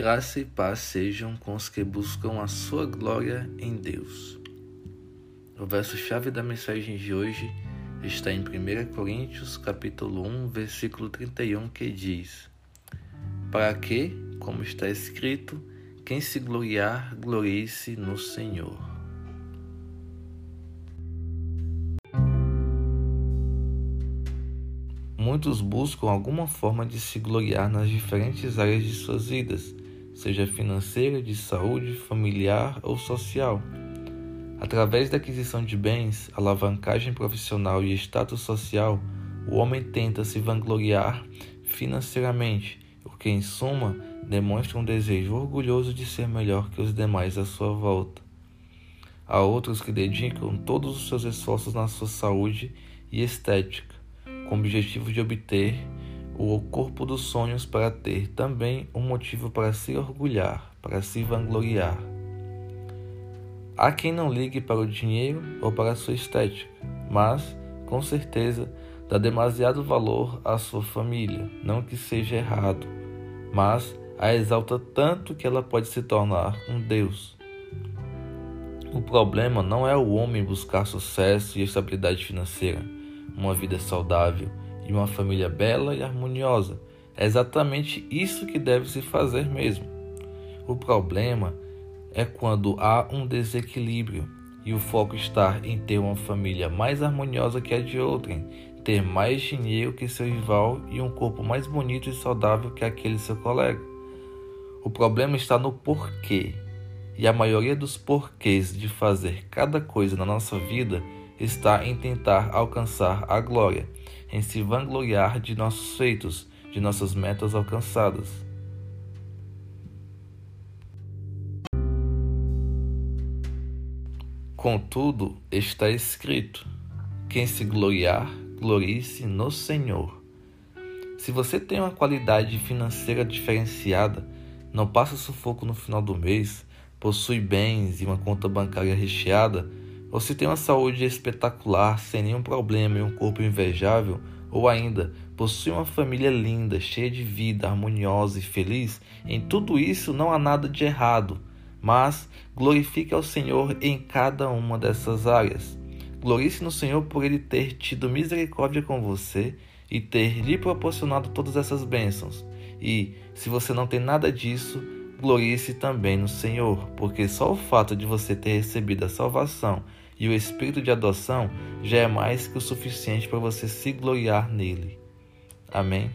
Graça e paz sejam com os que buscam a sua glória em Deus. O verso-chave da mensagem de hoje está em 1 Coríntios, capítulo 1, versículo 31, que diz: Para que, como está escrito, quem se gloriar, glorie-se no Senhor. Muitos buscam alguma forma de se gloriar nas diferentes áreas de suas vidas, seja financeira, de saúde, familiar ou social. Através da aquisição de bens, alavancagem profissional e status social, o homem tenta se vangloriar financeiramente, o que, em suma, demonstra um desejo orgulhoso de ser melhor que os demais à sua volta. Há outros que dedicam todos os seus esforços na sua saúde e estética, com o objetivo de obter o corpo dos sonhos para ter também um motivo para se orgulhar, para se vangloriar. Há quem não ligue para o dinheiro ou para a sua estética, mas, com certeza, dá demasiado valor à sua família, não que seja errado, mas a exalta tanto que ela pode se tornar um Deus. O problema não é o homem buscar sucesso e estabilidade financeira, uma vida saudável e uma família bela e harmoniosa. É exatamente isso que deve se fazer mesmo. O problema é quando há um desequilíbrio e o foco está em ter uma família mais harmoniosa que a de outrem, ter mais dinheiro que seu rival e um corpo mais bonito e saudável que aquele seu colega. O problema está no porquê. E a maioria dos porquês de fazer cada coisa na nossa vida está em tentar alcançar a glória, em se vangloriar de nossos feitos, de nossas metas alcançadas. Contudo, está escrito: quem se gloriar, glorie-se no Senhor. Se você tem uma qualidade financeira diferenciada, não passa sufoco no final do mês, possui bens e uma conta bancária recheada, você tem uma saúde espetacular, sem nenhum problema e um corpo invejável, ou ainda possui uma família linda, cheia de vida, harmoniosa e feliz, em tudo isso não há nada de errado, mas glorifique ao Senhor em cada uma dessas áreas. Glorifique no Senhor por ele ter tido misericórdia com você e ter lhe proporcionado todas essas bênçãos. E, se você não tem nada disso, glorie-se também no Senhor, porque só o fato de você ter recebido a salvação e o espírito de adoção já é mais que o suficiente para você se gloriar nele. Amém?